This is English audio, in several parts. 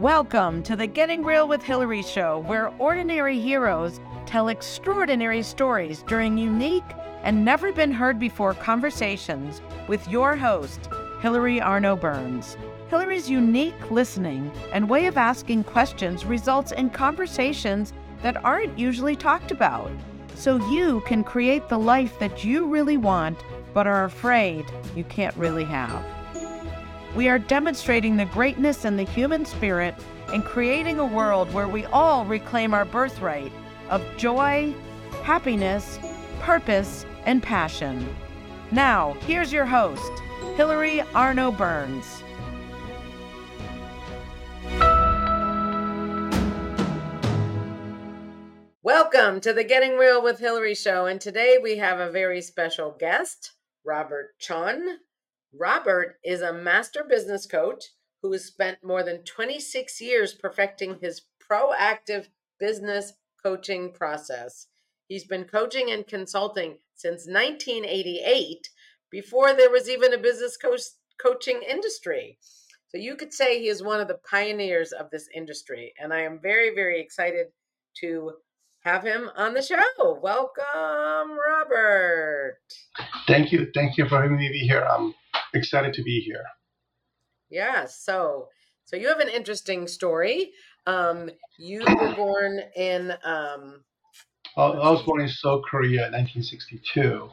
Welcome to the Getting Real with Hillary show, where ordinary heroes tell extraordinary stories during unique and never been heard before conversations with your host, Hillary Arno Burns. Hillary's unique listening and way of asking questions results in conversations that aren't usually talked about, so you can create the life that you really want but are afraid you can't really have. We are demonstrating the greatness in the human spirit and creating a world where we all reclaim our birthright of joy, happiness, purpose, and passion. Now, here's your host, Hillary Arno Burns. Welcome to the Getting Real with Hillary show, and today we have a very special guest, Robert Chun. Robert is a master business coach who has spent more than 26 years perfecting his proactive business coaching process. He's been coaching and consulting since 1988, before there was even a business co- coaching industry. So you could say he is one of the pioneers of this industry. And I am very, very excited to have him on the show. Welcome, Robert. Thank you. Thank you for having me be here. I'm excited to be here. Yeah. So, so you have an interesting story. Um, you were born in. Um, I was born in Seoul, Korea, in 1962,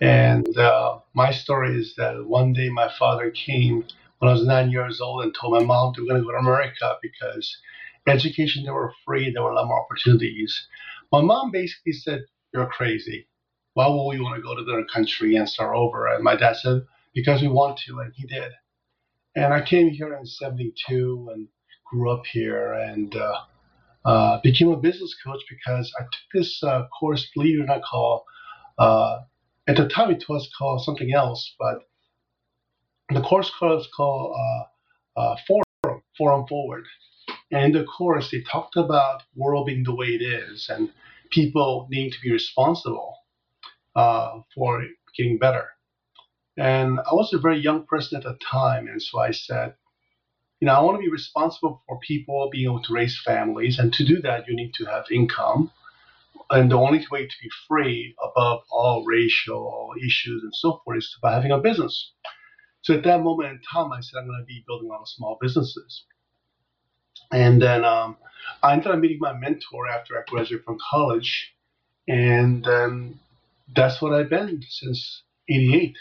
and uh, my story is that one day my father came when I was nine years old and told my mom they were going to go to America because education they were free, there were a lot more opportunities. My mom basically said, "You're crazy. Why would we want to go to another country and start over?" And my dad said, "Because we want to," and he did. And I came here in '72 and grew up here and uh, uh, became a business coach because I took this uh, course, believe it or not, uh, at the time it was called something else, but the course was called uh, uh, Forum, Forum Forward. And in the course, they talked about world being the way it is and people needing to be responsible uh, for getting better. And I was a very young person at the time, and so I said, you know, I want to be responsible for people being able to raise families, and to do that, you need to have income. And the only way to be free above all racial issues and so forth is by having a business. So at that moment in time, I said, I'm going to be building a lot of small businesses. And then um, I ended up meeting my mentor after I graduated from college. And um, that's what I've been since 88.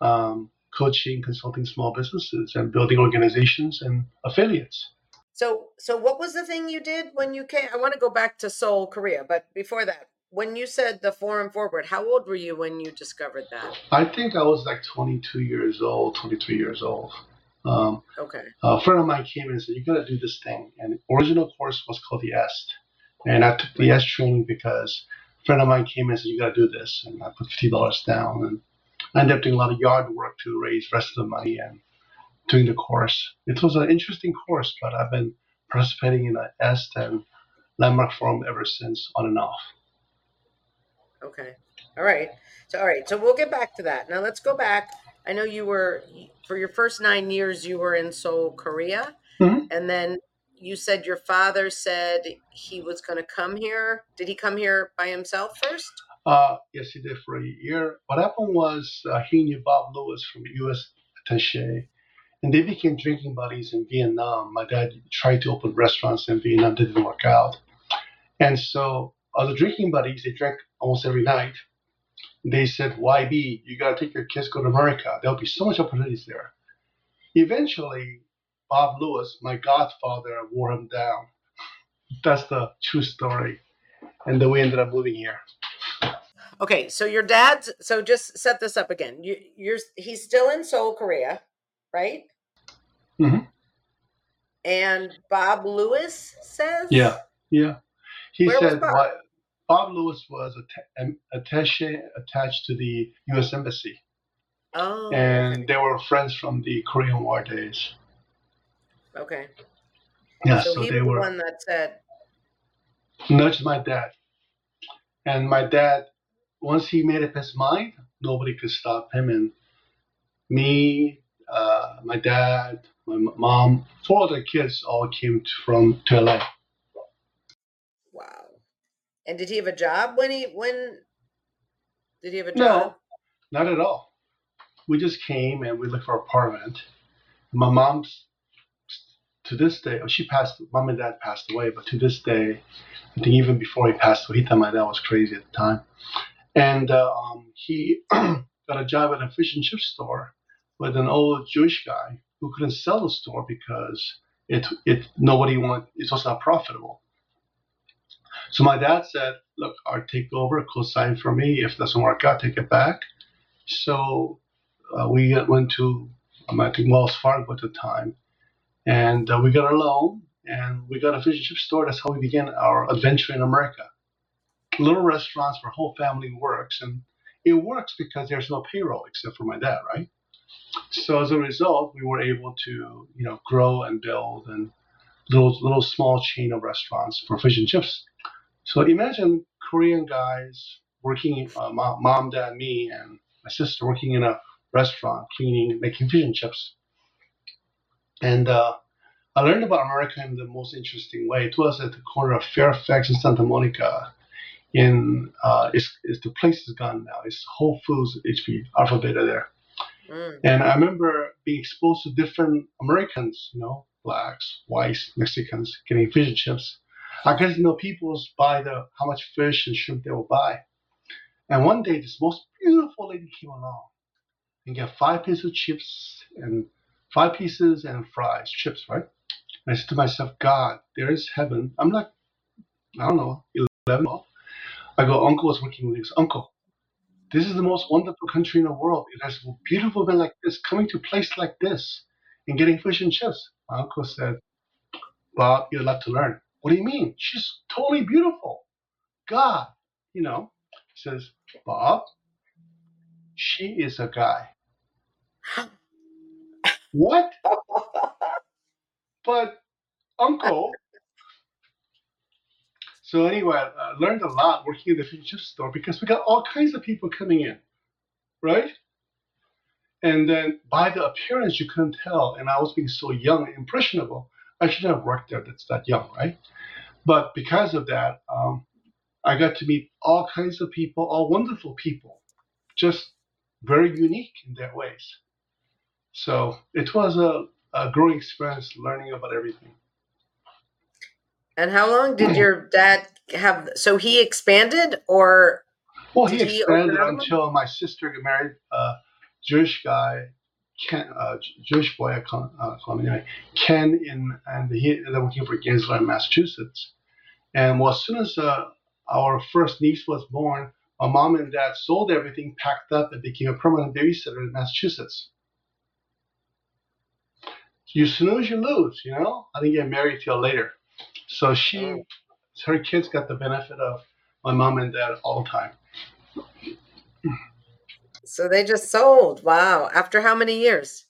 Um, coaching, consulting small businesses and building organizations and affiliates. So, so what was the thing you did when you came? I want to go back to Seoul, Korea, but before that, when you said the forum forward, how old were you when you discovered that? I think I was like 22 years old, 23 years old. Um, okay. A friend of mine came and said, "You got to do this thing." And the original course was called the EST, and I took the EST training because a friend of mine came and said, "You got to do this," and I put fifty dollars down, and I ended up doing a lot of yard work to raise the rest of the money and doing the course. It was an interesting course, but I've been participating in the EST and Landmark Forum ever since, on and off. Okay. All right. So, all right. So we'll get back to that. Now let's go back. I know you were for your first nine years. You were in Seoul, Korea, Mhm. and then you said your father said he was going to come here. Did he come here by himself first? Uh, yes, he did for a year. What happened was uh, he knew Bob Lewis from U.S. attaché, and they became drinking buddies in Vietnam. My dad tried to open restaurants in Vietnam, didn't work out. And so, as a drinking buddies, they drank almost every night. They said, "Why YB, you got to take your kids go to America. There'll be so much opportunities there. Eventually, Bob Lewis, my godfather, wore him down. That's the true story. And then we ended up moving here. Okay, so your dad's so just set this up again. You you're he's still in Seoul, Korea, right? Mm-hmm. And Bob Lewis says Yeah, yeah. He Where said Bob? Bob Lewis was attaché attached to the U.S. Embassy, Oh and they were friends from the Korean War days. okay. Yeah, so so, he they was the were one that said nudged my dad, and my dad, once he made up his mind, nobody could stop him. And me, uh, my dad, my mom, four other kids all came from to LA. Wow. And did he have a job when he when did he have a job? No, not at all. We just came and we looked for apartment. My mom's to this day, oh, she passed. Mom and dad passed away, but to this day, I think even before he passed away, he thought my dad was crazy at the time, and uh, um, he got a job at a fish and chip store with an old Jewish guy who couldn't sell the store because it it nobody wanted it was not profitable. So my dad said, "Look, I'll take over, co-sign for me. If it doesn't work out, take it back." So uh, we went to um, I think Wells Fargo at the time, and uh, we got a loan and we got a fish and chip store. That's how we began our adventure in America. Little restaurants where whole family works, and it works because there's no payroll except for my dad, right? So as a result, we were able to you know grow and build and little little small chain of restaurants for fish and chips. So imagine Korean guys working, uh, mom, dad, me, and my sister working in a restaurant, cleaning, making fish and chips. And uh, I learned about America in the most interesting way. It was at the corner of Fairfax and Santa Monica. In uh, it's, it's the place is gone now. It's Whole Foods HP Alpha Beta there. Mm. And I remember being exposed to different Americans, you know, blacks, whites, Mexicans, getting fish and chips. I guess you know people buy the how much fish and shrimp they will buy. And one day this most beautiful lady came along and get five pieces of chips and five pieces and fries, chips, right? And I said to myself, God, there is heaven. I'm like, I don't know, 11. I go, Uncle was working with this. Uncle, this is the most wonderful country in the world. It has beautiful men like this coming to a place like this and getting fish and chips. My uncle said, Bob, you'd like to learn. What do you mean? She's totally beautiful. God, you know, says, Bob, she is a guy. what? But, uncle. So anyway, I learned a lot working in the fish and chip store because we got all kinds of people coming in, right? And then by the appearance, you couldn't tell. And I was being so young and impressionable. I shouldn't have worked there that's that young, right? But because of that, um, I got to meet all kinds of people, all wonderful people, just very unique in their ways. So it was a, a growing experience learning about everything. And how long did your dad have? So he expanded, or Well, he Did he expanded until my sister got married a Jewish guy, Ken, uh, Jewish boy, I call, uh, call him anyway, Ken, in, and he ended up working for Gainesville, in Massachusetts. And well, as soon as uh, our first niece was born, my mom and dad sold everything, packed up, and became a permanent babysitter in Massachusetts. You snooze, you lose, you know? I didn't get married till later. So she, her kids got the benefit of my mom and dad all the time. so they just sold? Wow! After how many years?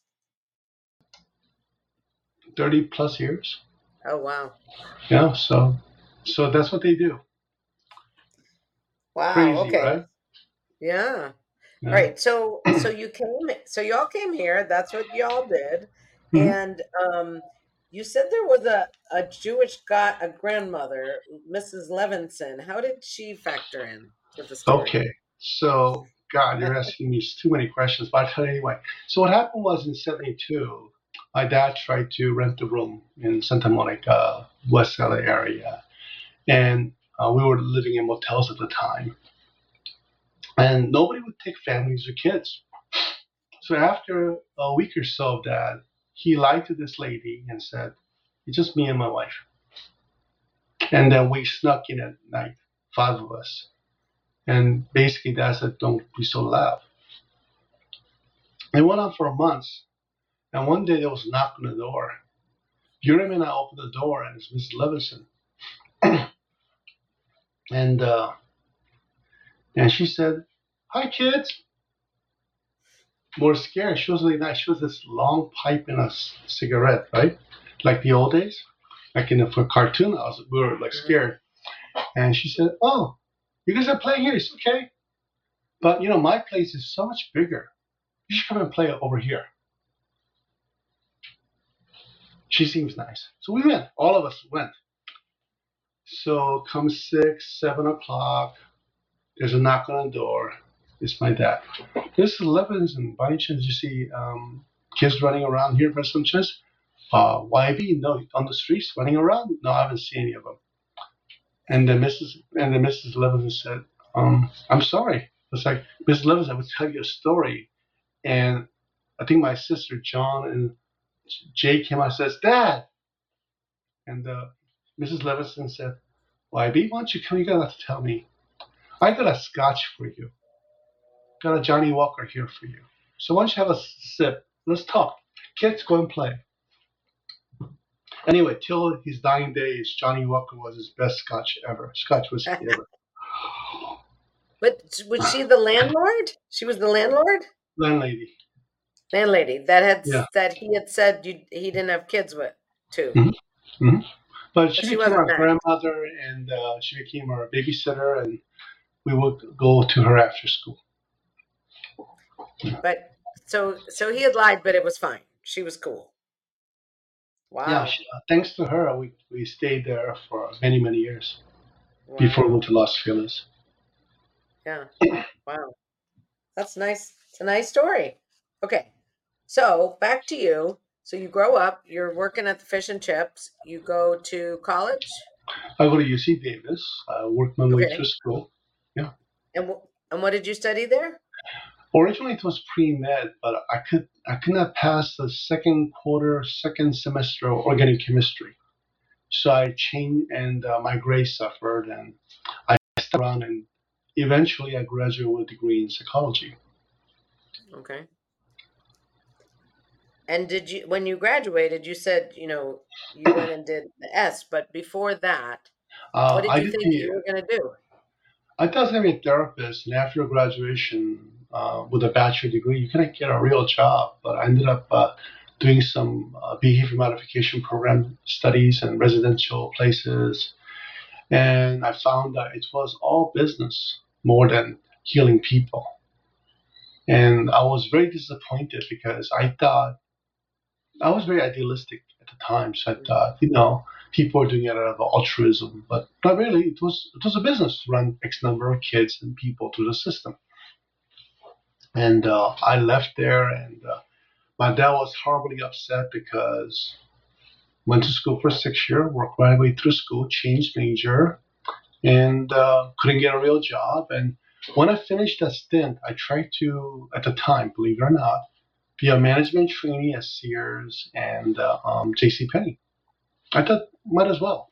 30 plus years. Oh wow! Yeah, so so that's what they do. Wow. Crazy, okay. right? Yeah. Yeah. All right. So so you came. So y'all came here. That's what y'all did. Mhm. And um, you said there was a a Jewish guy, a grandmother, Mrs. Levinson. How did she factor in with the story? Okay, so God, you're asking me too many questions, but I'll tell you anyway. So what happened was in '72, my dad tried to rent a room in Santa Monica, West LA area, and uh, we were living in motels at the time, and nobody would take families or kids. So after a week or so of that, he lied to this lady and said, "It's just me and my wife." And then we snuck in at night, five of us. And basically, Dad said, "Don't be so loud." It went on for months, and one day there was a knock on the door. Urim and I opened the door, and it's Mrs. Levinson. and uh, and she said, "Hi, kids." More scared. She was like that. She was this long pipe and a c- cigarette, right? Like the old days, like in the for cartoon. I was we were like mm-hmm. scared, and she said, "Oh, you guys are playing here. It's okay, but you know my place is so much bigger. You should come and play over here." she seems nice. So we went. All of us went. So come six, seven o'clock, there's a knock on the door. It's my dad. This is Levinson. By any chance, you see um, kids running around here by some chance? Uh, YB? No, on the streets running around? No, I haven't seen any of them. And then Mrs. and then Mrs. Levinson said, um, "I'm sorry." It's like Mrs. Levinson, I would tell you a story, and I think my sister John and Jay came out and says, "Dad," and uh, Mrs. Levinson said, "YB, why don't you come? You got to tell me." I got a scotch for you. Got a Johnnie Walker here for you. So why don't you have a sip? Let's talk. Kids, go and play. Anyway, till his dying days, Johnnie Walker was his best scotch ever. Scotch whiskey ever. But was she the landlord? She was the landlord? Landlady. Landlady that had Yeah. that he had said you, he didn't have kids with too. Mhm. But she, she became our married. grandmother and uh, she became our babysitter, and we would go to her after school. But so so he had lied, but it was fine. She was cool. Wow. Yeah, she, uh, thanks to her, we, we stayed there for many, many years Wow. before we went to Los Feliz. Yeah. Wow. That's nice. It's a nice story. Okay. So back to you. So you grow up, you're working at the fish and chips, you go to college, I go to UC Davis. I worked my way Okay. through school. Yeah. And wh- and what did you study there? Originally, it was pre med, but I could I could not pass the second quarter, second semester of organic chemistry. So I changed, and uh, my grades suffered, and I stuck around, and eventually I graduated with a degree in psychology. Okay. And did you when you graduated, you said, you know, you went and did the S, but before that, Uh, what did I you did think the, you were going to do? I thought I was going to be a therapist, and after graduation uh, with a bachelor degree, you couldn't get a real job. But I ended up uh, doing some uh, behavior modification program studies in residential places, and I found that it was all business more than healing people. And I was very disappointed because I thought I was very idealistic at the time. So I thought, you know, people are doing it out of altruism, but not really. It was it was a business to run X number of kids and people through the system. And uh, I left there, and uh, my dad was horribly upset because went to school for six years, worked my way through school, changed major, and uh, couldn't get a real job. And when I finished that stint, I tried to, at the time, believe it or not, be a management trainee at Sears and uh, um, J.C. Penney. I thought might as well,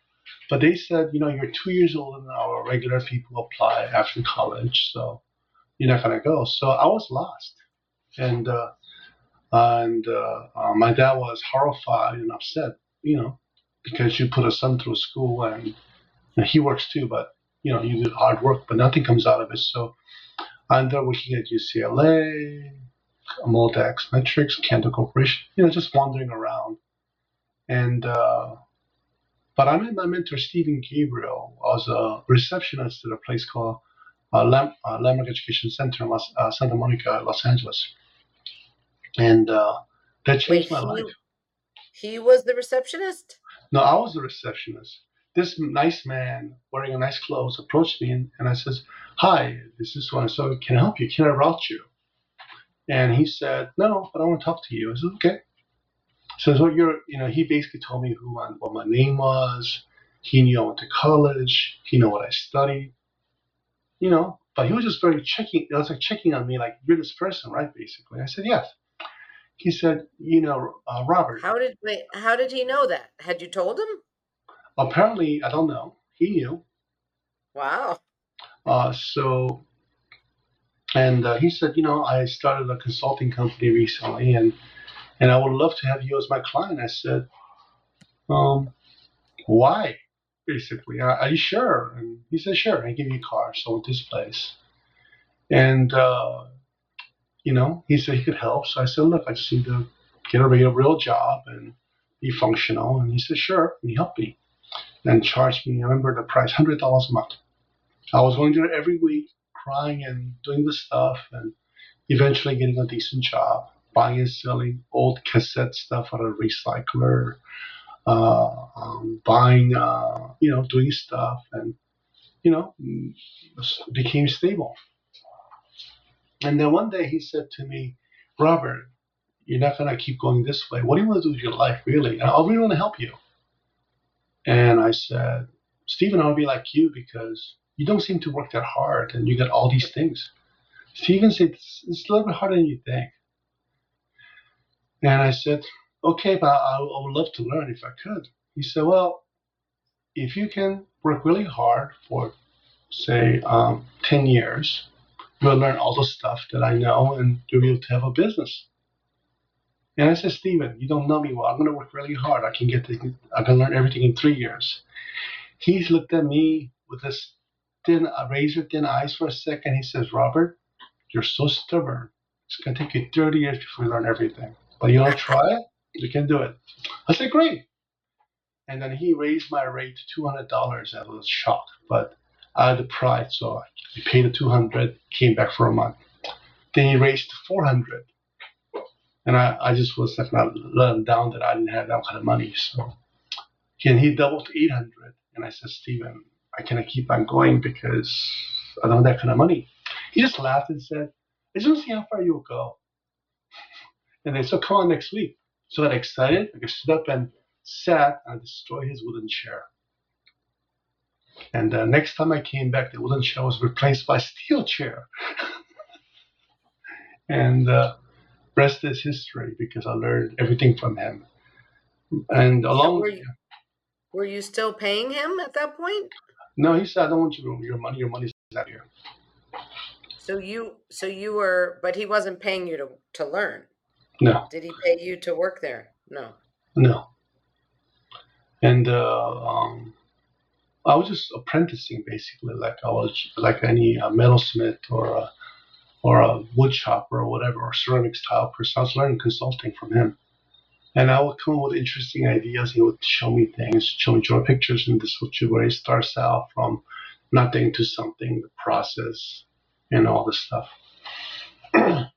but they said, you know, you're two years older than our regular people apply after college, so you're not gonna go. So I was lost, and uh, and uh, uh, my dad was horrified and upset, you know, because you put a son through school and, he works too, but you know, you do hard work, but nothing comes out of it. So I ended up working at UCLA, Moldex Metrics, Cantor Corporation, you know, just wandering around. And uh, but I met my mentor Steven Gabriel. I was a receptionist at a place called uh, Lam- uh, Landmark Education Center in Los, uh, Santa Monica, Los Angeles, and uh, that changed my he, life. he was the receptionist? No, I was the receptionist. This nice man wearing a nice clothes approached me and, and I says, Hi, this is so and so. Can I help you? Can I route you? And he said, No, but I want to talk to you. I said, Okay. So, so you're, you know, he basically told me who my, what my name was. He knew I went to college. He knew what I studied. You know, but he was just very checking. It was like checking on me, like you're this person, right? Basically, I said yes. He said, you know, uh, Robert. How did wait, how did he know that? Had you told him? Apparently, I don't know. He knew. Wow. Uh, so, and uh, he said, you know, I started a consulting company recently, and and I would love to have you as my client. I said, um, why? Basically, are, you sure? And he said, sure. I give you a car. So I went to his place, and uh, you know, he said he could help. So I said, look, I just need to get a real, real job and be functional. And he said, sure. And he helped me and charged me. I remember the price, hundred dollars a month. I was going there every week, crying and doing the stuff, and eventually getting a decent job. buying and selling old cassette stuff at a recycler, um, buying, uh, you know, doing stuff, and you know, became stable. And then one day he said to me, Robert, you're not going to keep going this way. What do you want to do with your life, really? I really want to help you. And I said, Steven, I want to be like you because you don't seem to work that hard and you got all these things. Steven said, it's, it's a little bit harder than you think. And I said, okay, but I, I would love to learn if I could. He said, well, if you can work really hard for, say, um, 10 years, you'll learn all the stuff that I know and you'll be able to have a business. And I said, Steven, you don't know me well. I'm going to work really hard. I can get, the, I can learn everything in three years. He looked at me with his thin, razor thin eyes for a second. He says, Robert, you're so stubborn. It's going to take you 30 years before you learn everything. But you want to try it? You can do it. I said, great. And then he raised my rate to $200. I was shocked, but I had the pride, so I paid the 200, came back for a month. Then he raised to 400. And I, I just was like, not let him down that I didn't have that kind of money. So and he doubled to 800. And I said, Steven, I cannot keep on going because I don't have that kind of money. He just laughed and said, I just want to see how far you'll go. And they said, come on next week. So I got excited. I stood up and sat and destroyed his wooden chair. And uh, next time I came back, the wooden chair was replaced by a steel chair. and uh, rest is history because I learned everything from him. And along, were you, were you still paying him at that point? No, he said, "I don't want your your money. Your money's out here." So you, so you were, but he wasn't paying you to to learn. No. Did he pay you to work there? No. No. And uh, um, I was just apprenticing basically, like I was like any uh, metalsmith or a, or a wood chopper or whatever, or ceramics tile person. I was learning consulting from him. And I would come up with interesting ideas. He would show me things, show me draw pictures, and this would where he starts out from nothing to something, the process, and all this stuff.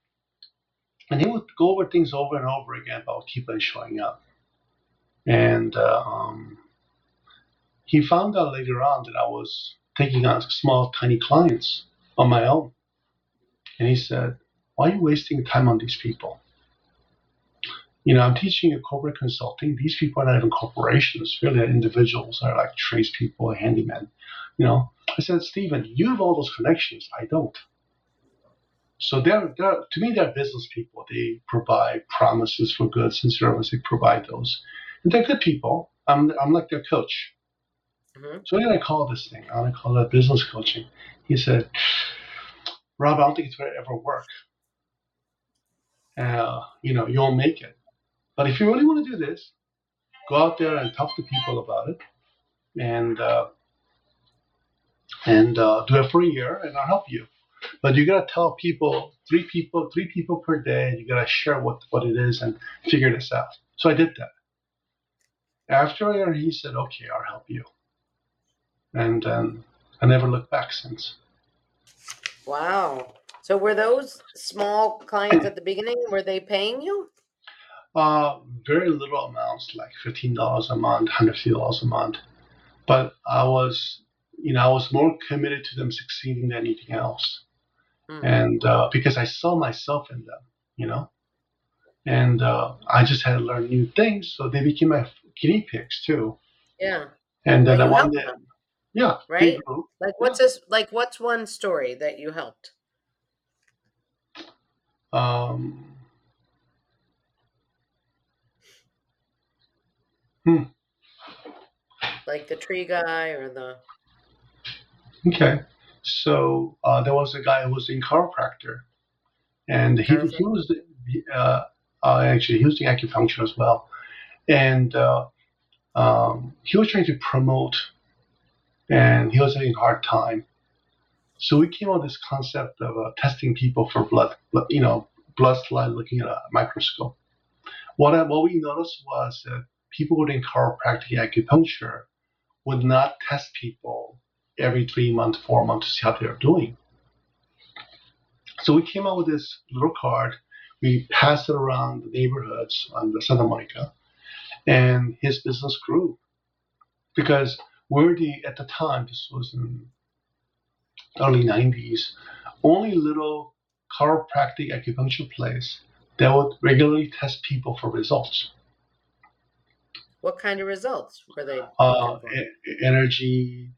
and he would go over things over and over again, but would keep on showing up. And uh, um, he found out later on that I was taking on small, tiny clients on my own. And he said, Why are you wasting time on these people? You know, I'm teaching you corporate consulting. These people are not even corporations, really, they're individuals, They're like tradespeople, handymen. You know, I said, Steven, you have all those connections. I don't. So they're, they're to me, they're business people. They provide promises for goods and services. They provide those, and they're good people. I'm, I'm like their coach. Mm-hmm. So what did I call this thing? I want to call it business coaching. He said, Rob, I don't think it's going to ever work. Uh, you know, you won't make it. But if you really want to do this, go out there and talk to people about it, and uh, and uh, do it for a year, and I'll help you. But you gotta tell people, three people, three people per day. You gotta share what what it is and figure this out. So I did that. After a year, he said, "Okay, I'll help you," and um, I never looked back since. Wow. So were those small clients at the beginning? Were they paying you? Uh, very little amounts, like fifteen dollars a month, hundred fifty dollars a month. But I was, you know, I was more committed to them succeeding than anything else, mm. and uh, because I saw myself in them, you know, and uh, I just had to learn new things, so they became my guinea pigs too. Yeah. And then I wanted, yeah, right. Like what's yeah. this? Like what's one story that you helped? Um Hmm. Like the tree guy or the. Okay. So uh, there was a guy who was in chiropractor, and he, he was uh, uh, actually he was doing acupuncture as well, and uh, um, he was trying to promote, and he was having a hard time. So we came up with this concept of uh, testing people for blood, you know, blood slide looking at a microscope. What what we noticed was that people who were doing chiropractic acupuncture would not test people every three months, four months to see how they're doing. So we came out with this little card. We passed it around the neighborhoods on the Santa Monica, and his business grew. Because we're the at the time this was in early 90s only little chiropractic acupuncture place that would regularly test people for results. What kind of results were they uh, energy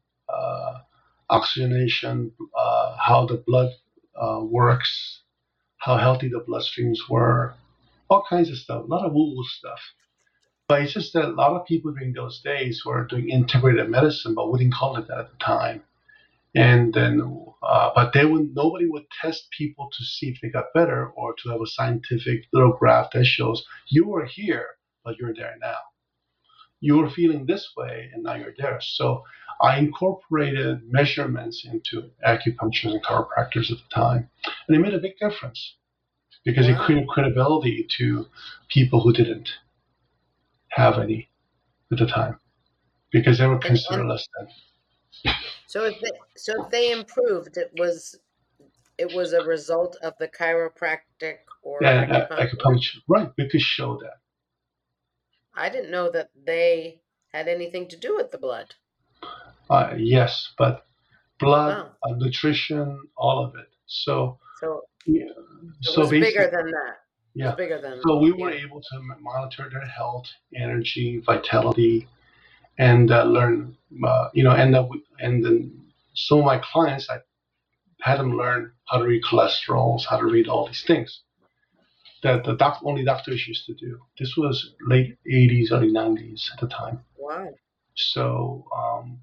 oxygenation uh, how the blood uh, works how healthy the bloodstreams were all kinds of stuff a lot of woo-woo stuff but it's just that a lot of people during those days were doing integrated medicine, but we didn't call it that at the time. And then, uh, but they would nobody would test people to see if they got better or to have a scientific little graph that shows you were here, but you're there now. You were feeling this way, and now you're there. So I incorporated measurements into acupuncturists and chiropractors at the time, and it made a big difference because wow. it created credibility to people who didn't have any at the time because they were considered less than. So if they, so if they improved, it was it was a result of the chiropractic or yeah, acupuncture. acupuncture. Right, we could show that. I didn't know that they had anything to do with the blood. Uh, yes, but blood, uh, nutrition, all of it. So, so, yeah, so bigger than that. Yeah. bigger than. So we were able to monitor their health, energy, vitality, and uh, learn. Uh, you know, and uh, and then some of my clients, I had them learn how to read cholesterols, how to read all these things that the doc- only doctors used to do. This was late 80s, early 90s at the time. Wow. So um,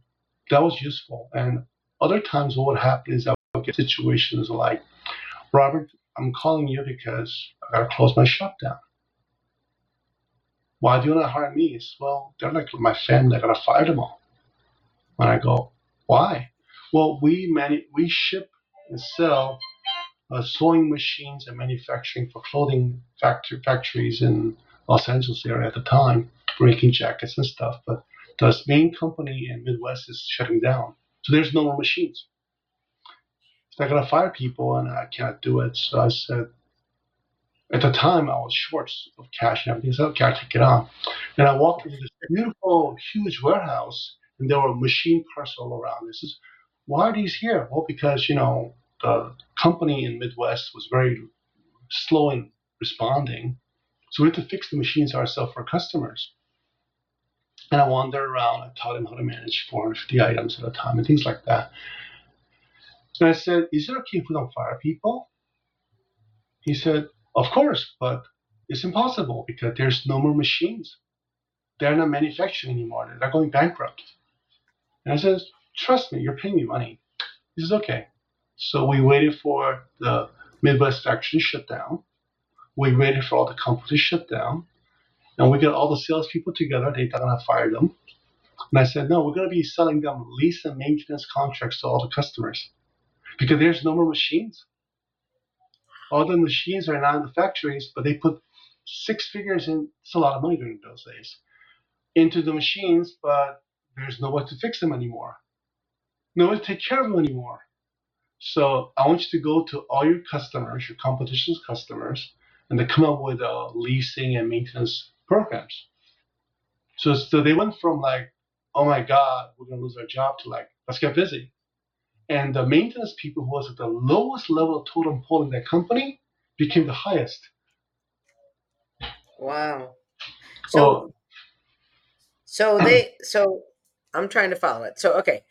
that was useful. And other times, what would happen is I would get situations like, Robert, I'm calling you because I gotta close my shop down. Why do you to hire me? It's, well, they're like my family. I gotta fire them all. And I go, why? Well, we manu- we ship and sell uh, sewing machines and manufacturing for clothing factory factories in Los Angeles area at the time, making jackets and stuff. But the main company in Midwest is shutting down, so there's no more machines. So I gotta fire people and I can't do it. So I said, at the time I was short of cash and everything, so I take it on. And I walked into this beautiful, huge warehouse and there were machine parts all around. I is why are these here? Well, because you know the company in Midwest was very slow in responding, so we had to fix the machines ourselves for customers. And I wandered around. I taught him how to manage 450 items at a time and things like that. And I said, Is it okay if we don't fire people? He said, Of course, but it's impossible because there's no more machines. They're not manufacturing anymore. They're going bankrupt. And I said, Trust me, you're paying me money. He says, Okay. So we waited for the Midwest factory to shut down. We waited for all the companies to shut down. And we got all the salespeople together. They thought I fired them. And I said, No, we're going to be selling them lease and maintenance contracts to all the customers because there's no more machines. All the machines are now in the factories, but they put six figures in. It's a lot of money during those days into the machines, but there's no one to fix them anymore. No one to take care of them anymore. So I want you to go to all your customers, your competition's customers, and they come up with a leasing and maintenance programs. So, so they went from like, oh my God, we're gonna lose our job to like, let's get busy. And the maintenance people who was at the lowest level of totem pole in that company became the highest. Wow. So, oh. so they, so I'm trying to follow it. So, okay.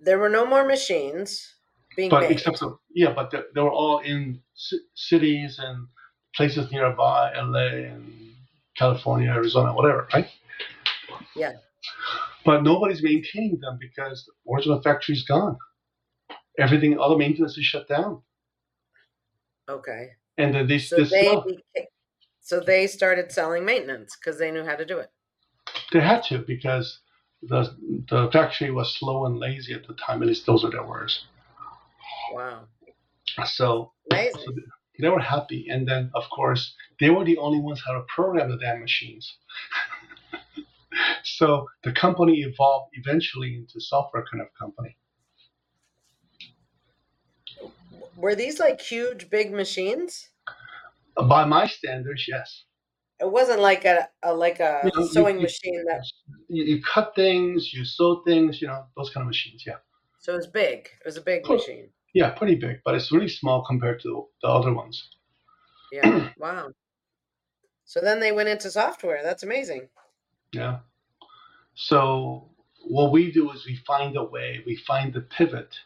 There were no more machines being but made. Except, for, yeah, but they, they were all in c- cities and places nearby, LA and California, Arizona, whatever, right? Yeah but nobody's maintaining them because the original factory's gone. Everything, all the maintenance is shut down. Okay. And then this, so this they so they started selling maintenance because they knew how to do it. They had to because the the factory was slow and lazy at the time. At least those are their words. Wow. So, Amazing. so they were happy, and then of course they were the only ones how to program the damn machines. so the company evolved eventually into software kind of company. Were these like huge, big machines? By my standards, yes. It wasn't like a, a like a You know, sewing you- machine that You, you cut things, you sew things, you know, those kind of machines. Yeah, so it was big. It was a big machine. Yeah, pretty big, but it's really small compared to the other ones. Yeah. wow. So then they went into software. That's amazing. Yeah. So what we do is we find a way, we find the pivot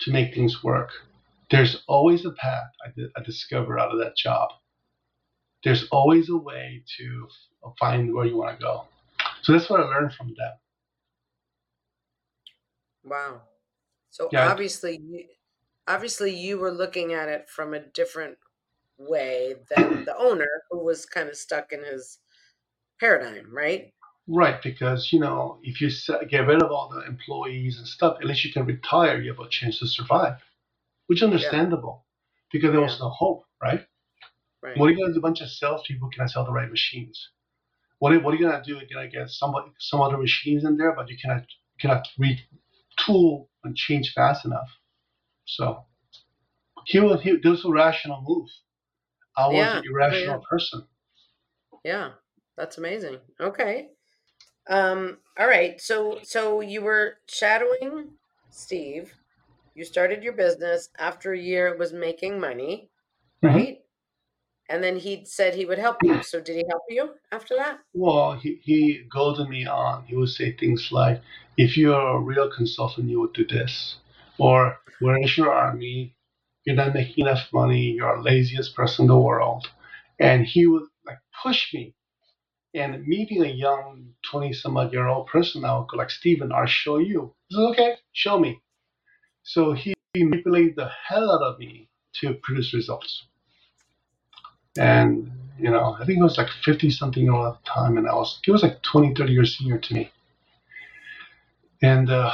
to make things work. There's always a path I, di- I discovered out of that job. There's always a way to find where you want to go. So that's what I learned from them. Wow. So Yeah. obviously, obviously, you were looking at it from a different way than the owner, who was kind of stuck in his paradigm, right? Right, because you know, if you get rid of all the employees and stuff, at least you can retire. You have a chance to survive, which is understandable, because there was no hope, right? Right. What are you gonna do? A bunch of salespeople cannot sell the right machines. What are, what are you gonna do? You're gonna get somebody, some other machines in there, but you cannot cannot retool and change fast enough. So he was he. This was a rational move. I was Yeah, an irrational yeah. person. Yeah, that's amazing. Okay. Um, all right. So so you were shadowing Steve. You started your business after a year it was making money, Mhm. right? And then he said he would help you. So did he help you after that? Well, he, he goaded me on. He would say things like, if you're a real consultant, you would do this. Or, where's your army? You're not making enough money. You're the laziest person in the world. And he would like push me. And me being a young 20 some odd year old person, I would go like, Steven, I'll show you. He said, okay, show me. So he manipulated the hell out of me to produce results. And you know, I think it was like 50 something year old at the time, and I was, he was like 20, 30 years senior to me. And uh,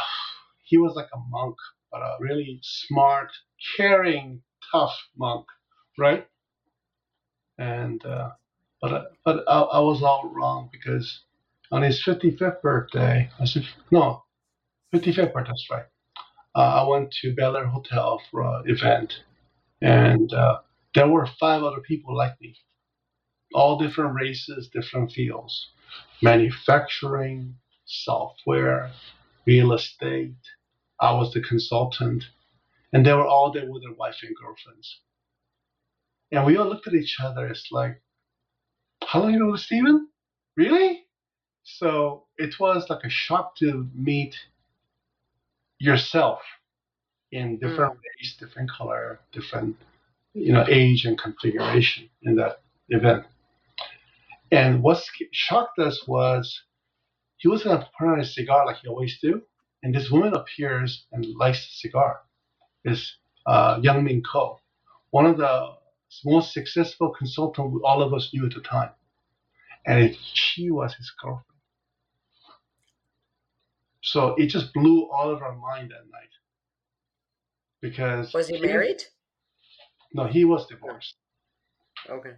he was like a monk, but a really smart, caring, tough monk, right? And, uh, but, but I, I was all wrong because on his 55th birthday, I said, no, 55th birthday, that's right. Uh, I went to Bel Air Hotel for an event, and uh, there were five other people like me all different races, different fields manufacturing, software, real estate. I was the consultant, and they were all there with their wife and girlfriends. And we all looked at each other. It's like, how long you know Steven? Really? So it was like a shock to meet yourself in different mm. race, different color, different you know age and configuration in that event. And what shocked us was he was to put on a cigar like he always do, and this woman appears and lights a cigar. Is uh, Young Min Ko, one of the most successful consultant all of us knew at the time, and it, she was his girlfriend. So it just blew all of our mind that night. Because Was he married? No, he was divorced. Okay.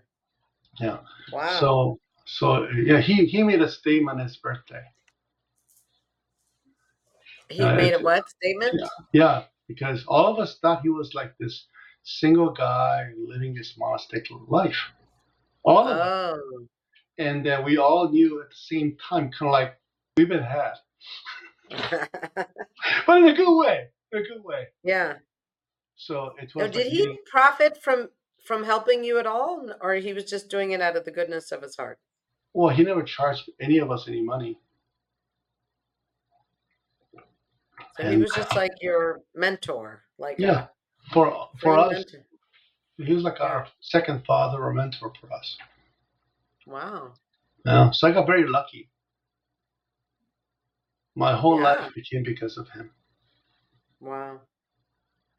Yeah. Wow. So so yeah, he he made a statement his birthday. He uh, made a what statement? Yeah, because all of us thought he was like this single guy living this monastic life. All of us. Oh. And then we all knew at the same time, kind of like we've been had, but in a good way, in a good way. yeah. So it Now, was. did like he me- profit from from helping you at all, or he was just doing it out of the goodness of his heart? Well, he never charged any of us any money. So he was just like your mentor, like Yeah, a For for us, mentor. he was like our second father or mentor for us. Wow. Yeah, so I got very lucky. My whole Yeah. life became because of him. Wow.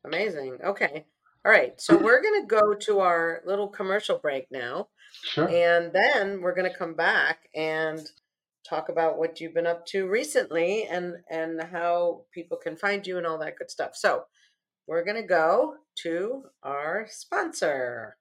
Amazing. Okay. All right. So we're going to go to our little commercial break now. Sure. And then we're going to come back and talk about what you've been up to recently and and how people can find you and all that good stuff. So, we're going to go to our sponsor.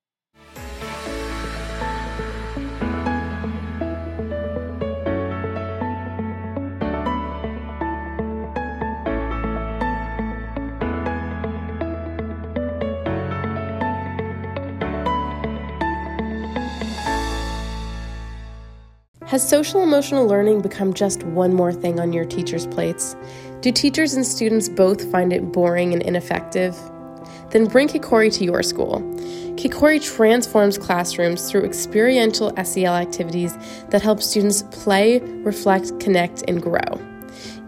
Has social emotional learning become just one more thing on your teachers' plates? Do teachers and students both find it boring and ineffective? Then bring Kikori to your school. Kikori transforms classrooms through experiential SEL activities that help students play, reflect, connect, and grow.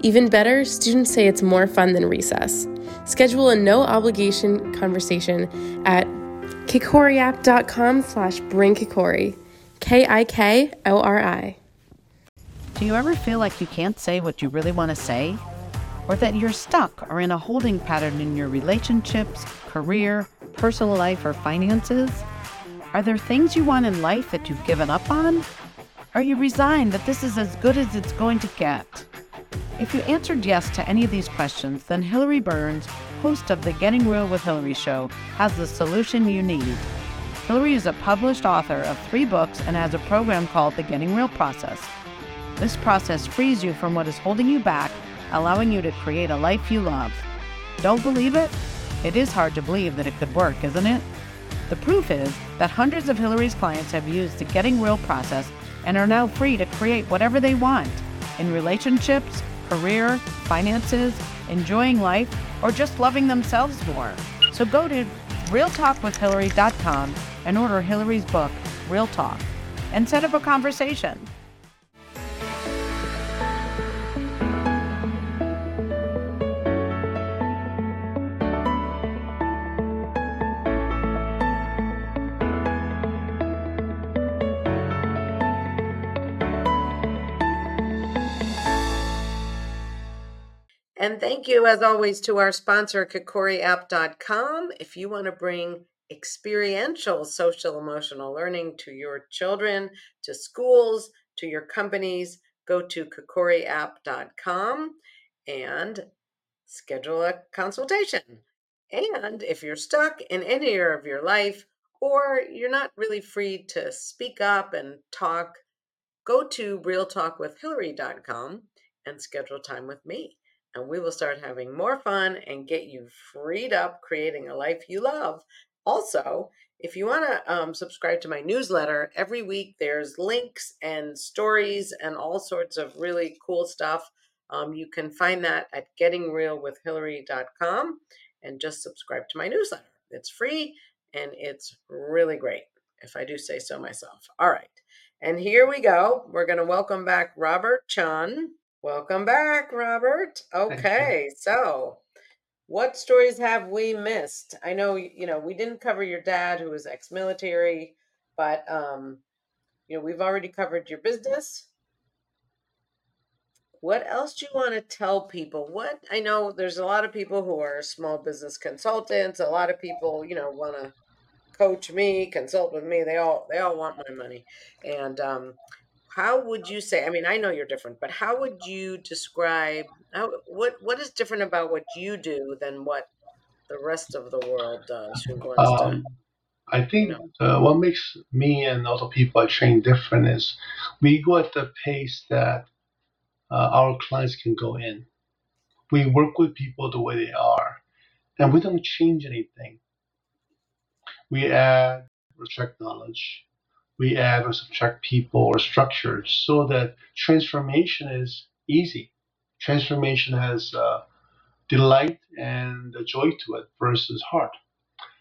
Even better, students say it's more fun than recess. Schedule a no obligation conversation at kikoriapp.com slash bring kikori. K-I-K-O-R-I. Do you ever feel like you can't say what you really want to say? Or that you're stuck or in a holding pattern in your relationships, career, personal life, or finances? Are there things you want in life that you've given up on? Are you resigned that this is as good as it's going to get? If you answered yes to any of these questions, then Hillary Burns, host of the Getting Real with Hillary show, has the solution you need. Hillary is a published author of three books and has a program called the Getting Real Process. This process frees you from what is holding you back, allowing you to create a life you love. Don't believe it? It is hard to believe that it could work, isn't it? The proof is that hundreds of Hillary's clients have used the Getting Real process and are now free to create whatever they want in relationships, career, finances, enjoying life, or just loving themselves more. So go to realtalkwithhillary.com and order Hillary's book, Real Talk, and set up a conversation. And thank you, as always, to our sponsor, KikoriApp.com. If you want to bring experiential social emotional learning to your children, to schools, to your companies, go to KikoriApp.com and schedule a consultation. And if you're stuck in any area of your life or you're not really free to speak up and talk, go to realtalkwithhillary.com and schedule time with me and we will start having more fun and get you freed up creating a life you love. Also, if you want to um, subscribe to my newsletter, every week there's links and stories and all sorts of really cool stuff. Um, you can find that at gettingrealwithhillary.com and just subscribe to my newsletter. It's free and it's really great, if I do say so myself. All right. And here we go. We're going to welcome back Robert Chun. Welcome back, Robert. Okay, so what stories have we missed? I know you know we didn't cover your dad who was ex-military, but um you know we've already covered your business. What else do you want to tell people? What I know there's a lot of people who are small business consultants, a lot of people, you know, want to coach me, consult with me. They all they all want my money. And um how would you say i mean i know you're different but how would you describe how, what what is different about what you do than what the rest of the world does who wants um, to I think you know? uh, what makes me and other people I train different is we go at the pace that uh, our clients can go in. We work with people the way they are, and we don't change anything. We add restrict knowledge, we add or subtract people or structures so that transformation is easy. Transformation has uh, delight and joy to it versus hard.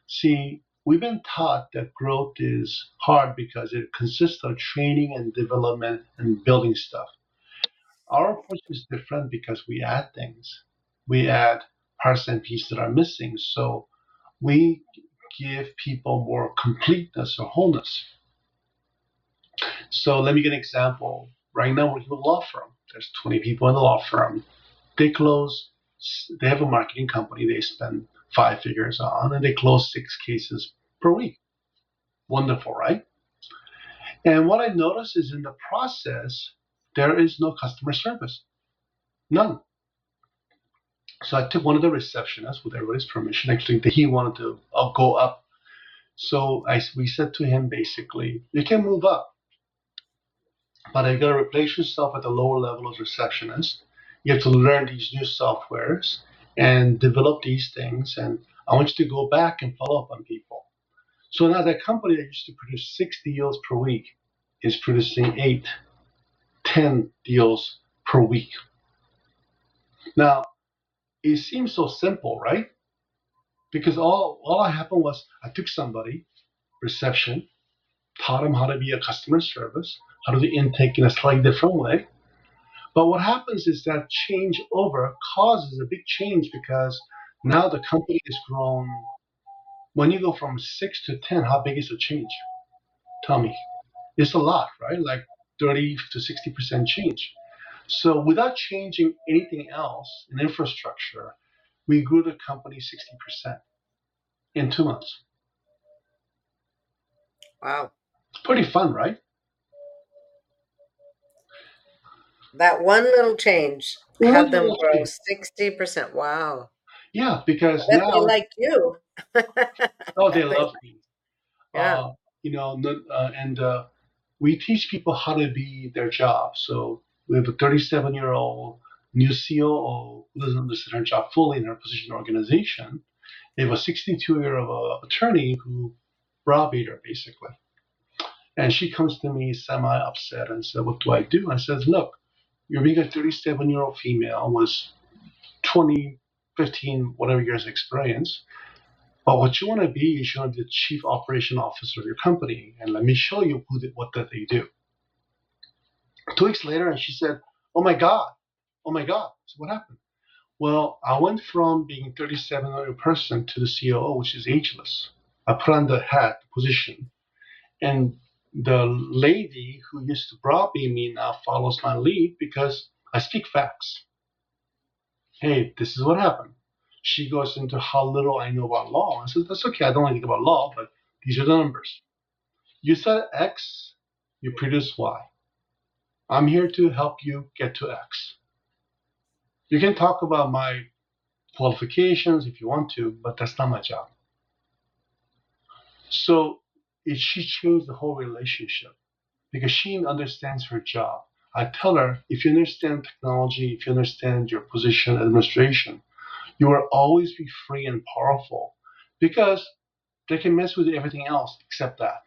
See, we've been taught that growth is hard because it consists of training and development and building stuff. Our approach is different because we add things. We add parts and pieces that are missing. So we give people more completeness or wholeness. So let me give an example. Right now, we're in a law firm. There's 20 people in the law firm. They close, they have a marketing company they spend five figures on, and they close six cases per week. Wonderful, right? And what I noticed is in the process, there is no customer service. None. So I took one of the receptionists with everybody's permission. Actually, he wanted to uh, go up. So I, we said to him basically, you can move up but you got to replace yourself at the lower level as receptionist. You have to learn these new softwares and develop these things. And I want you to go back and follow up on people. So now that company that used to produce six deals per week is producing eight. 10 deals per week. Now, it seems so simple, right? Because all, all happened was I took somebody, reception, taught them how to be a customer service, how to do intake in a slightly different way. But what happens is that change over causes a big change because now the company has grown. When you go from six to 10, how big is the change? Tell me. It's a lot, right? Like 30 to 60% change. So without changing anything else in infrastructure, we grew the company 60% in two months. Wow. Pretty fun, right? That one little change One had them grow sixty percent. Wow. Yeah, because now they like you. oh they They- love me. Yeah. Uh, you know, uh, and uh, we teach people how to be their job. So we have a 37 year old new COO who doesn't understand her job fully in her position or organization. We have a 62 year old attorney who browbeat her basically. And she comes to me semi upset and said, What do I do? I says, Look, you're being a 37 year old female with 20, 15, whatever years experience. But what you want to be is you want to be the chief operation officer of your company. And let me show you who what that they do. Two weeks later, and she said, Oh my God, oh my God. So what happened? Well, I went from being 37 year old person to the COO, which is ageless. I put on the hat, position. And the lady who used to browbeat me now uh, follows my lead because I speak facts. Hey, this is what happened. She goes into how little I know about law. I said, That's okay, I don't know anything about law, but these are the numbers. You said X, you produce Y. I'm here to help you get to X. You can talk about my qualifications if you want to, but that's not my job. So she changed the whole relationship because she understands her job. I tell her if you understand technology, if you understand your position, administration, you will always be free and powerful because they can mess with everything else except that.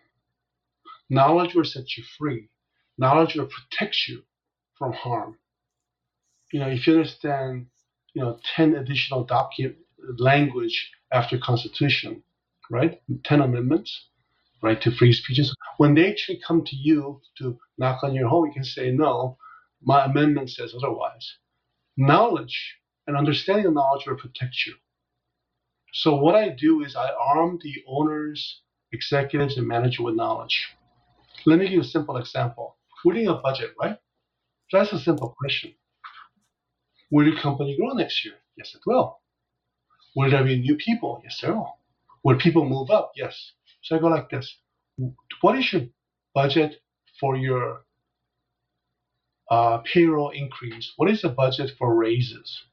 Knowledge will set you free. Knowledge will protect you from harm. You know, if you understand, you know, 10 additional document language after Constitution, right? 10 amendments, right to free speeches. When they actually come to you to knock on your home, you can say, no, my amendment says otherwise. Knowledge and understanding of knowledge will protect you. So what I do is I arm the owners, executives, and manager with knowledge. Let me give you a simple example. We're doing a budget, right? That's a simple question. Will your company grow next year? Yes, it will. Will there be new people? Yes, there will. Will people move up? Yes. So I go like this. What is your budget for your uh, payroll increase? What is the budget for raises?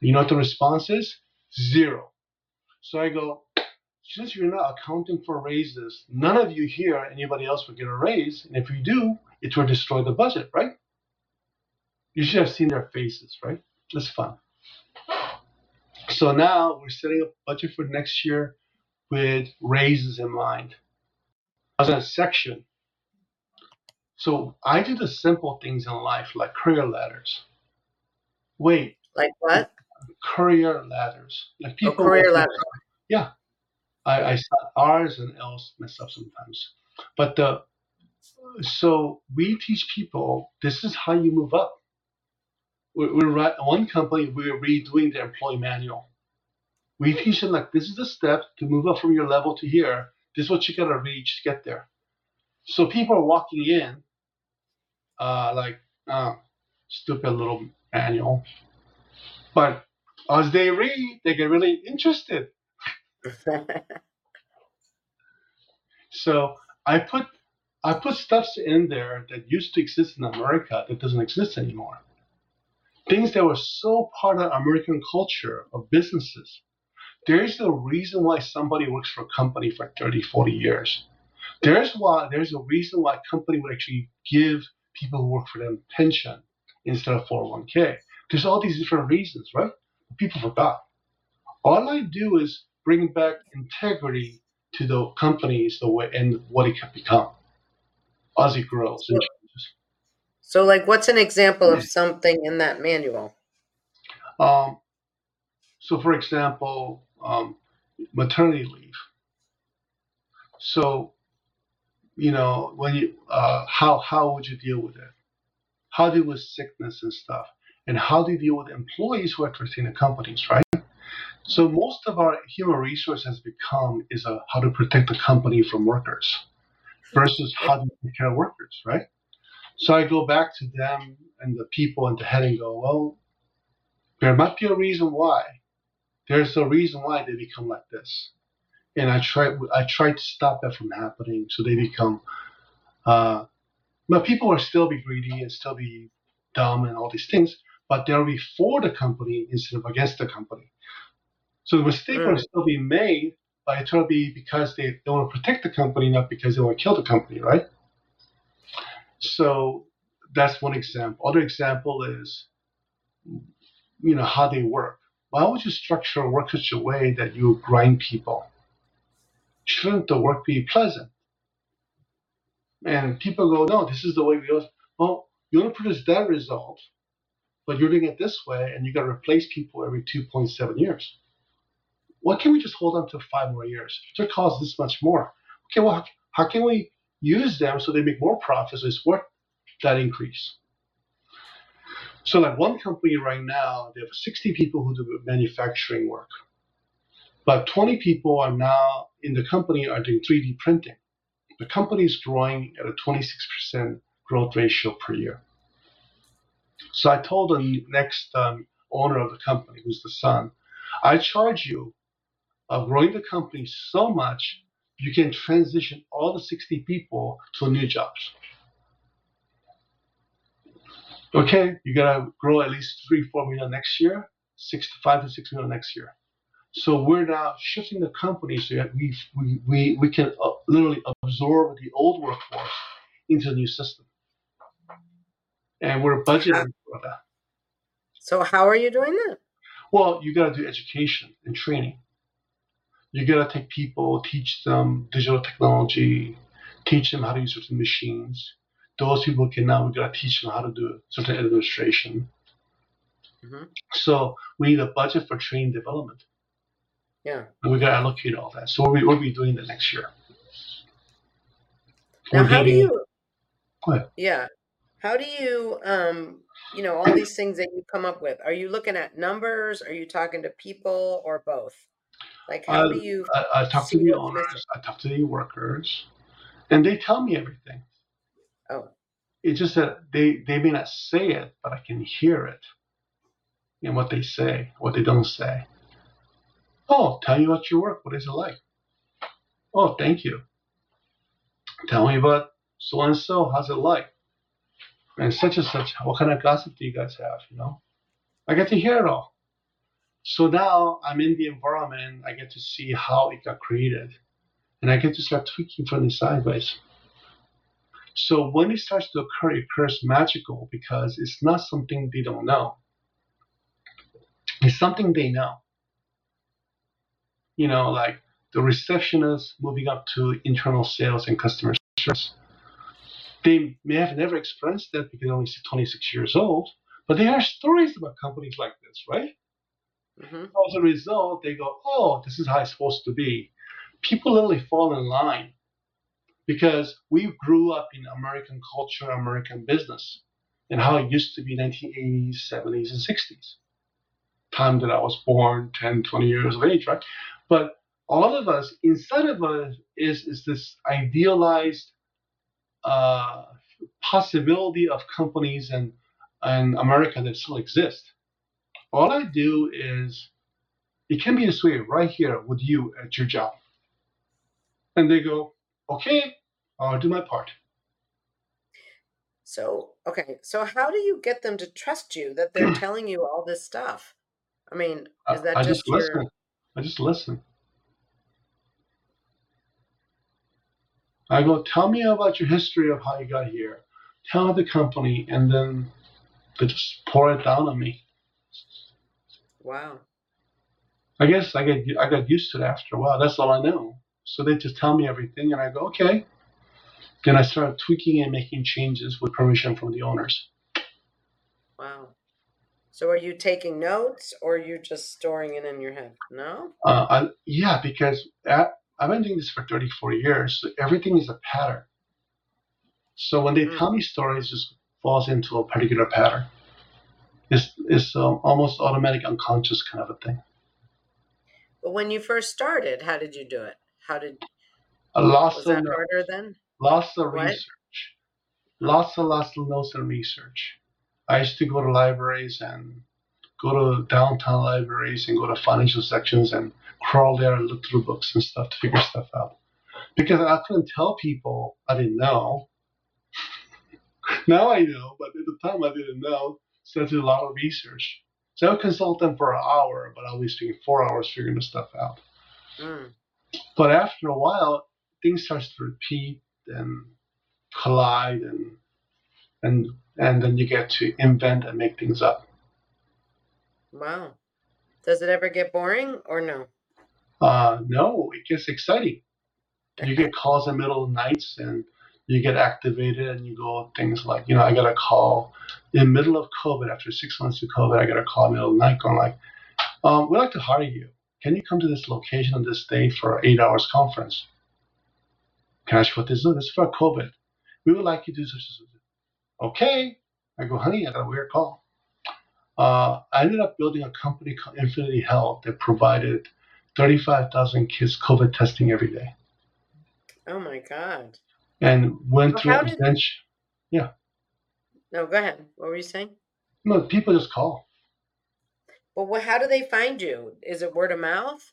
You know what the response is? Zero. So I go, since you're not accounting for raises, none of you here, anybody else will get a raise. And if you do, it will destroy the budget, right? You should have seen their faces, right? That's fun. So now we're setting up budget for next year with raises in mind. As a section. So I do the simple things in life like career letters. Wait, Like what? career letters. Like Oh, people career work- ladder. Yeah. I, I saw R's and L's mess up sometimes. But the so we teach people this is how you move up. We're, we're right, one company we're redoing the employee manual. We teach them like this is the step to move up from your level to here. This is what you gotta reach to get there. So people are walking in, uh, like uh, stupid little manual, but as they read, they get really interested. So I put I put stuffs in there that used to exist in America that doesn't exist anymore. Things that were so part of American culture of businesses. There's a reason why somebody works for a company for 30, 40 years. There's why there's a reason why a company would actually give people who work for them pension instead of 401k. There's all these different reasons, right? People forgot. All I do is bring back integrity to the companies the way and what it can become as it grows and changes. So, like, what's an example of something in that manual? Um, so, for example, um, maternity leave. So, you know, when you uh, how how would you deal with it? How do you deal with sickness and stuff, and how do you deal with employees who are in the companies, right? So most of our human resource has become is a, how to protect the company from workers versus how to take care of workers, right? So I go back to them and the people and the head and go, well, there might be a reason why. There's a reason why they become like this. And I try I try to stop that from happening so they become uh but people will still be greedy and still be dumb and all these things, but they'll be for the company instead of against the company. So the mistake mm. will still be made, but it will be because they, they want to protect the company, not because they want to kill the company, right? So that's one example. Other example is, you know, how they work. Why would you structure work such a way that you grind people? Shouldn't the work be pleasant? And people go, no, this is the way we it. Well, you want to produce that result, but you're doing it this way, and you got to replace people every 2.7 years. Why can't we just hold on to five more years? It costs this much more. Okay, well, how can we use them so they make more profits? It's worth that increase. So, like one company right now, they have 60 people who do manufacturing work, but 20 people are now in the company are doing 3D printing the company is growing at a 26% growth ratio per year. So I told the next um, owner of the company, who's the son, I charge you of growing the company so much you can transition all the 60 people to new jobs. Okay, you gotta grow at least three, four million next year, six to five to six million next year. So we're now shifting the company so that we we, we, we can uh, literally absorb the old workforce into the new system. And we're budgeting for that. So how are you doing that? Well, you got to do education and training. You got to take people, teach them digital technology, teach them how to use certain machines. Those people can now we got to teach them how to do certain administration. Mm-hmm. So we need a budget for training development. Yeah. And we got to allocate all that. So we'll be, we'll be doing that next year. Now, We're how getting, do you? Yeah. How do you, um, you know, all these things that you come up with? Are you looking at numbers? Are you talking to people, or both? Like, how do you? I, I talk to the owners. I talk to the workers, and they tell me everything. Oh. It's just that they they may not say it, but I can hear it in what they say, what they don't say. Oh, tell me about your work. What is it like? Oh, thank you. Tell me about so and so. How's it like? And such and such. What kind of gossip do you guys have? You know, I get to hear it all. So now I'm in the environment. I get to see how it got created, and I get to start tweaking from the sideways. So when it starts to occur, it occurs magical because it's not something they don't know. It's something they know you know, like the receptionist moving up to internal sales and customer service. They may have never experienced that because they're only 26 years old, but there are stories about companies like this, right? Mm-hmm. As a result, they go, oh, this is how it's supposed to be. People literally fall in line because we grew up in American culture, American business, and how it used to be 1980s, 70s, and 60s. Time that I was born, 10, 20 years of age, right? But all of us, inside of us, is, is this idealized uh, possibility of companies and, and America that still exist. All I do is, it can be this way right here with you at your job. And they go, okay, I'll do my part. So, okay, so how do you get them to trust you that they're telling you all this stuff? I mean, is that I, just, just your... listen. I just listen. I go, tell me about your history of how you got here. Tell the company, and then they just pour it down on me. Wow. I guess I get I got used to it after a while. That's all I know. So they just tell me everything, and I go, okay. Then I start tweaking and making changes with permission from the owners. Wow. So are you taking notes or are you just storing it in your head? No? Uh, I, yeah, because at, I've been doing this for 34 years. So everything is a pattern. So when they Mm. tell me stories, it just falls into a particular pattern. It's, it's um, almost automatic, unconscious kind of a thing. But when you first started, how did you do it? How did Uh, lots was of harder then? lots of What? research, lots and lots of notes and research. I used to go to libraries and go to downtown libraries and go to financial sections and crawl there and look through books and stuff to figure stuff out. Because I couldn't tell people I didn't know. now I know, but at the time I didn't know. So I did a lot of research. So I would consult them for an hour, but I was spending four hours figuring the stuff out. Mm. But after a while, things starts to repeat and collide, and and and then you get to invent and make things up. Wow. Does it ever get boring or no? Uh, no, it gets exciting. You get calls in the middle of nights, and you get activated, and you go things like, you know, I got a call in the middle of COVID after six months of COVID. I got a call in the middle of the night going like, um, "We'd like to hire you. Can you come to this location on this day for an eight hours conference?" Can I ask you what this is? This is for COVID. We would like you to do such and such. Okay. I go, honey, I got a weird call. Uh, I ended up building a company called Infinity Health that provided 35,000 kids COVID testing every day Oh my God. and went Well, through a did- bench. No, go ahead. What were you saying? No, people just call. Well, wha- how do they find you? Is it word of mouth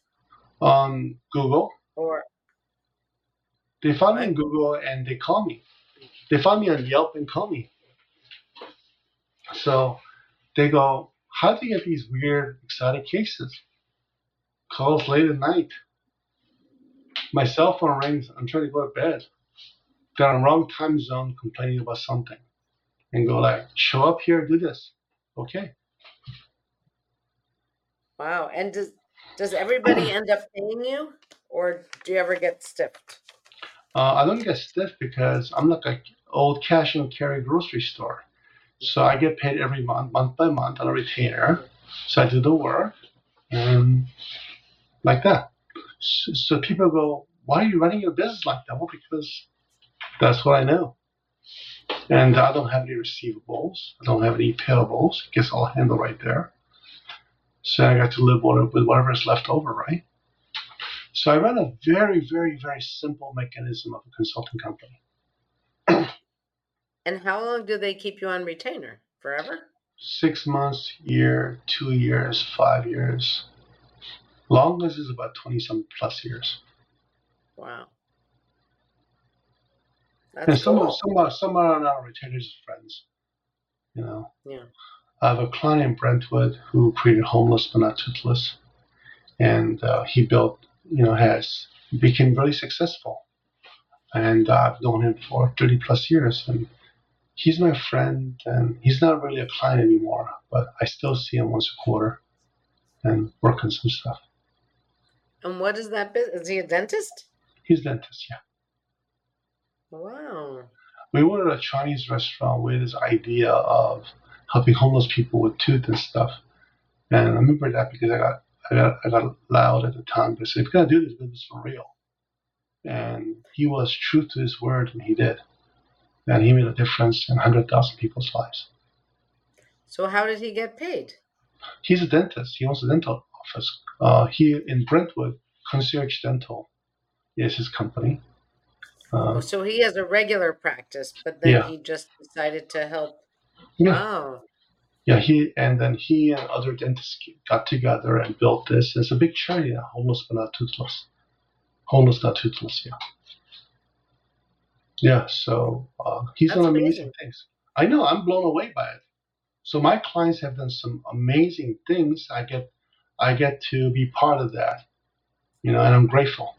On Google, or they find me on Google and they call me. They find me on Yelp and call me. So they go, How do you get these weird, exotic cases? Calls late at night. My cell phone rings. I'm trying to go to bed. They're the wrong time zone complaining about something. And go like, show up here, do this. Okay. Wow? And does does everybody end up paying you, or do you ever get stiffed? Uh, I don't get stiff because I'm like an old cash and carry grocery store. So I get paid every month, month by month on a retainer. So I do the work and like that. So, so people go, why are you running your business like that? Well, because that's what I know. And I don't have any receivables. I don't have any payables. It gets all handled right there. So I got to live with with whatever is left over, right? So I run a very, very, very simple mechanism of a consulting company. And how long do they keep you on retainer? Forever? Six months, year, two years, five years. Longest is about 20 some plus years. Wow. And That's some, cool. are, some, are, some are our retainers as friends. You know, Yeah. I have a client in Brentwood who created Homeless but Not Toothless. And uh, he built, you know, has became really successful. And uh, I've known him for 30 plus years. And he's my friend. And he's not really a client anymore, but I still see him once a quarter and work on some stuff. And what is that business? Is he a dentist? He's a dentist, yeah. Wow. we were at a Chinese restaurant with this idea of helping homeless people with tooth and stuff. And I remember that because I got I got I got loud at the time. But I said, "If you're gonna do this, do this for real." And he was true to his word, and he did. And he made a difference in hundred thousand people's lives. So how did he get paid? He's a dentist. He owns a dental office. Uh, he in Brentwood, Concierge Dental is his company. Oh, Uh, so he has a regular practice, but then Yeah. he just decided to help. Yeah. Wow. Yeah, he and then he and other dentists got together and built this. It's a big charity, now, homeless but not toothless. Homeless not toothless, yeah. Yeah, so uh, he's That's done amazing amazing. things. I know, I'm blown away by it. So my clients have done some amazing things. I get, I get to be part of that, you know, and I'm grateful.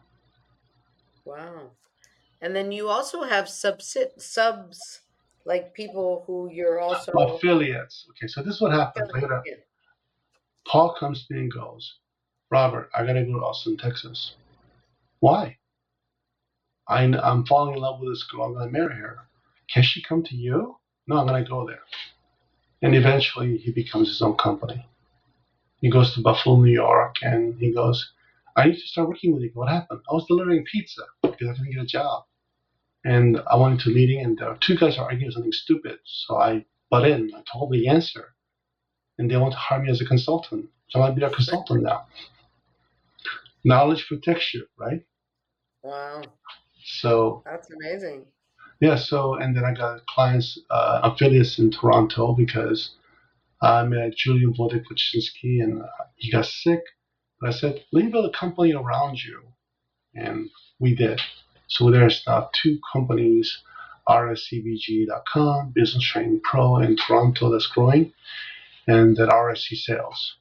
Wow. And then you also have subsit subs like people who you're also oh, Affiliates. Okay, so this is what happens. I gotta, Paul comes to me and goes, Robert, I gotta go to Austin, Texas. Why? I, I'm falling in love with this girl. I'm to marry her. Can she come to you? No, I'm to go there. And eventually he becomes his own company. He goes to Buffalo, New York, and he goes, I need to start working with you. What happened? I was delivering pizza because I couldn't get a job. And I went into a meeting, and there were two guys are arguing something stupid. So I butt in. I told the answer. And they want to hire me as a consultant. So I'm going to be their consultant now. Knowledge protects you, right? Wow. So That's amazing. yeah, so and then I got clients, uh, affiliates in Toronto because I met Julian Wojciechowski and uh, he got sick. But I said, let me build a company around you. And we did. So there's now two companies, rscbg.com, Business Training Pro in Toronto that's growing, and that RSC Sales.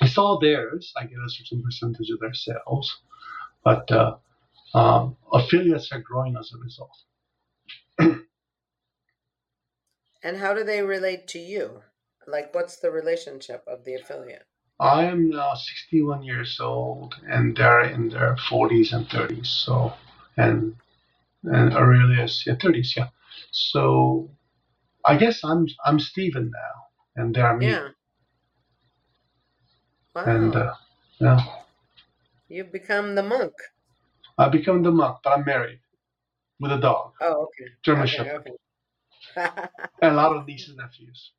It's all theirs. I get a certain percentage of their sales, but uh, um, affiliates are growing as a result. And how do they relate to you? Like, what's the relationship of the affiliate? I am now 61 years old, and they're in their 40s and 30s. So, and and yeah, 30s, yeah. So, I guess I'm I'm Steven now, and there are me. Yeah. Wow. And uh, yeah, You've become the monk. I become the monk, but I'm married with a dog, Oh, okay. German okay, Shepherd, okay. and a lot of nieces and nephews.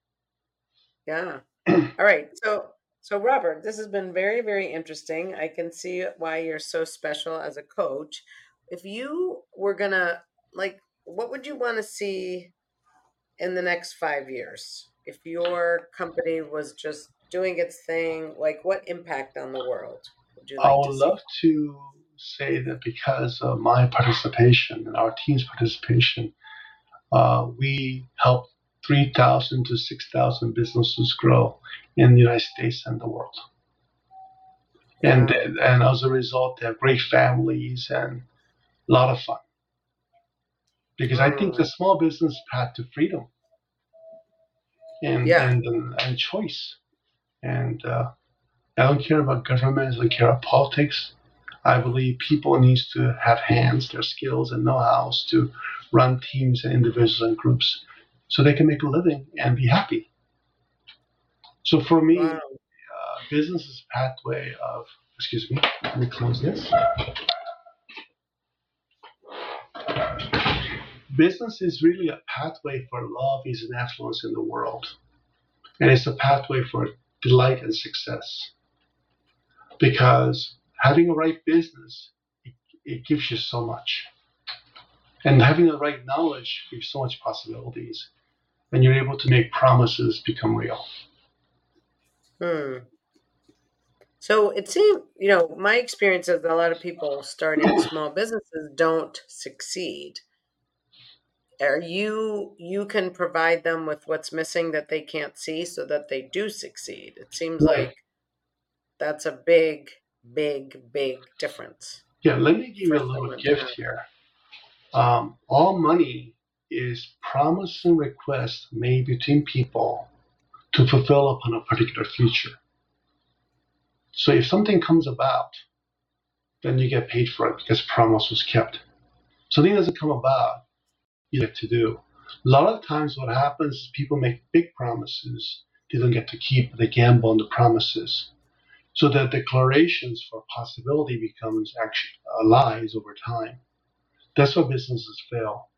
yeah. All right. So, so Robert, this has been very, very interesting. I can see why you're so special as a coach. If you were gonna like, what would you want to see in the next five years? If your company was just doing its thing, like what impact on the world would you like I to would see? love to say that because of my participation and our team's participation, uh, we helped 3,000 to 6,000 businesses grow in the United States and the world. And, and as a result, they have great families and a lot of fun. Because I think the Mm. small business path to freedom and, Yeah. and, and choice. And uh, I don't care about government, I don't care about politics. I believe people needs to have hands, their skills and know-hows to run teams and individuals and groups so they can make a living and be happy. So for me, Wow. uh, business is a pathway of, excuse me, let me close this. Business is really a pathway for love, ease, and affluence in the world. And it's a pathway for delight and success. Because having a right business, it, it gives you so much. And having the right knowledge gives so much possibilities. And you're able to make promises become real. Hmm. So it seems, you know, my experience is that a lot of people starting small businesses don't succeed. Are you you can provide them with what's missing that they can't see so that they do succeed? It seems Right. like that's a big, big, big difference. Yeah, let me give you a little gift yeah. here. Um, all money is promise and request made between people to fulfill upon a particular future. So if something comes about, then you get paid for it because promise was kept. Something doesn't come about, you get to do. A lot of times what happens is people make big promises they don't get to keep, they gamble on the promises. So the declarations for possibility becomes actually uh, lies over time. That's why businesses fail.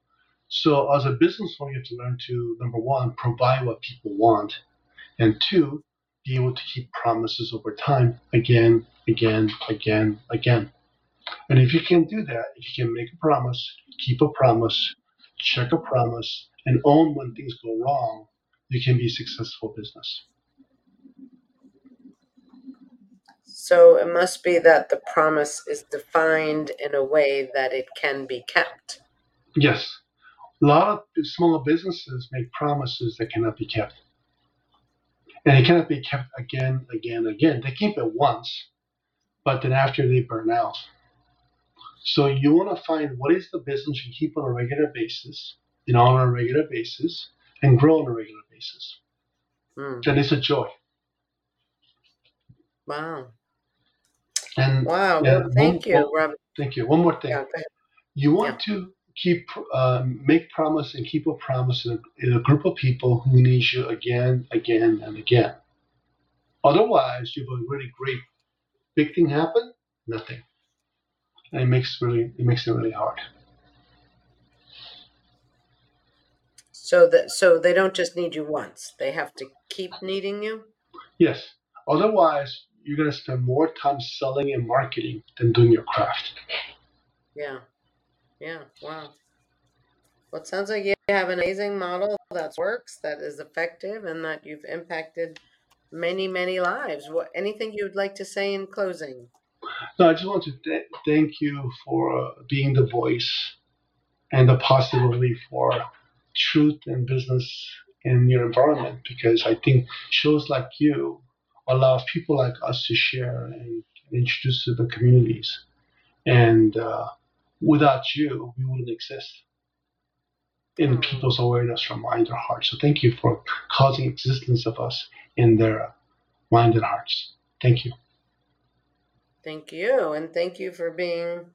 So as a business owner, you have to learn to number one, provide what people want, and two, be able to keep promises over time, again, again, again, again. And if you can do that, if you can make a promise, keep a promise, check a promise, and own when things go wrong, you can be a successful business. So it must be that the promise is defined in a way that it can be kept. Yes, a lot of small businesses make promises that cannot be kept. And it cannot be kept again, again, again. They keep it once, but then after they burn out. So you want to find what is the business you keep on a regular basis, you know, on a regular basis, and grow on a regular basis. Hmm. And it's a joy. Wow. And Wow. Well, thank one- you, one- thank you. One more thing. Yeah. You want yeah. to keep um, make promise and keep a promise in a, in a group of people who need you again, again, and again. Otherwise, you have a really great big thing happen, nothing, and it makes really it makes it really hard. So that so they don't just need you once; they have to keep needing you. Yes. Otherwise, you're gonna spend more time selling and marketing than doing your craft. Yeah. Yeah. Wow. Well, it sounds like you have an amazing model that works, that is effective, and that you've impacted many, many lives. What anything you'd like to say in closing? No, I just want to th- thank you for uh, being the voice and the possibility for truth and business in your environment because I think shows like you allow people like us to share and introduce to the communities. And uh, without you, we wouldn't exist in mm. people's awareness from mind or heart. So thank you for causing existence of us in their mind and hearts. Thank you. Thank you. And thank you for being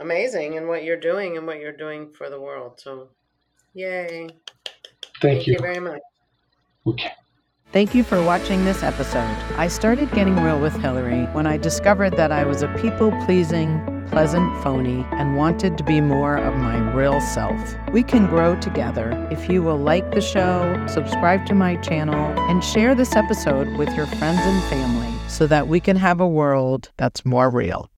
amazing in what you're doing and what you're doing for the world. So, yay. Thank, thank you. you very much. Okay. Thank you for watching this episode. I started getting real with Hillary when I discovered that I was a people pleasing, pleasant phony and wanted to be more of my real self. We can grow together if you will like the show, subscribe to my channel, and share this episode with your friends and family so that we can have a world that's more real.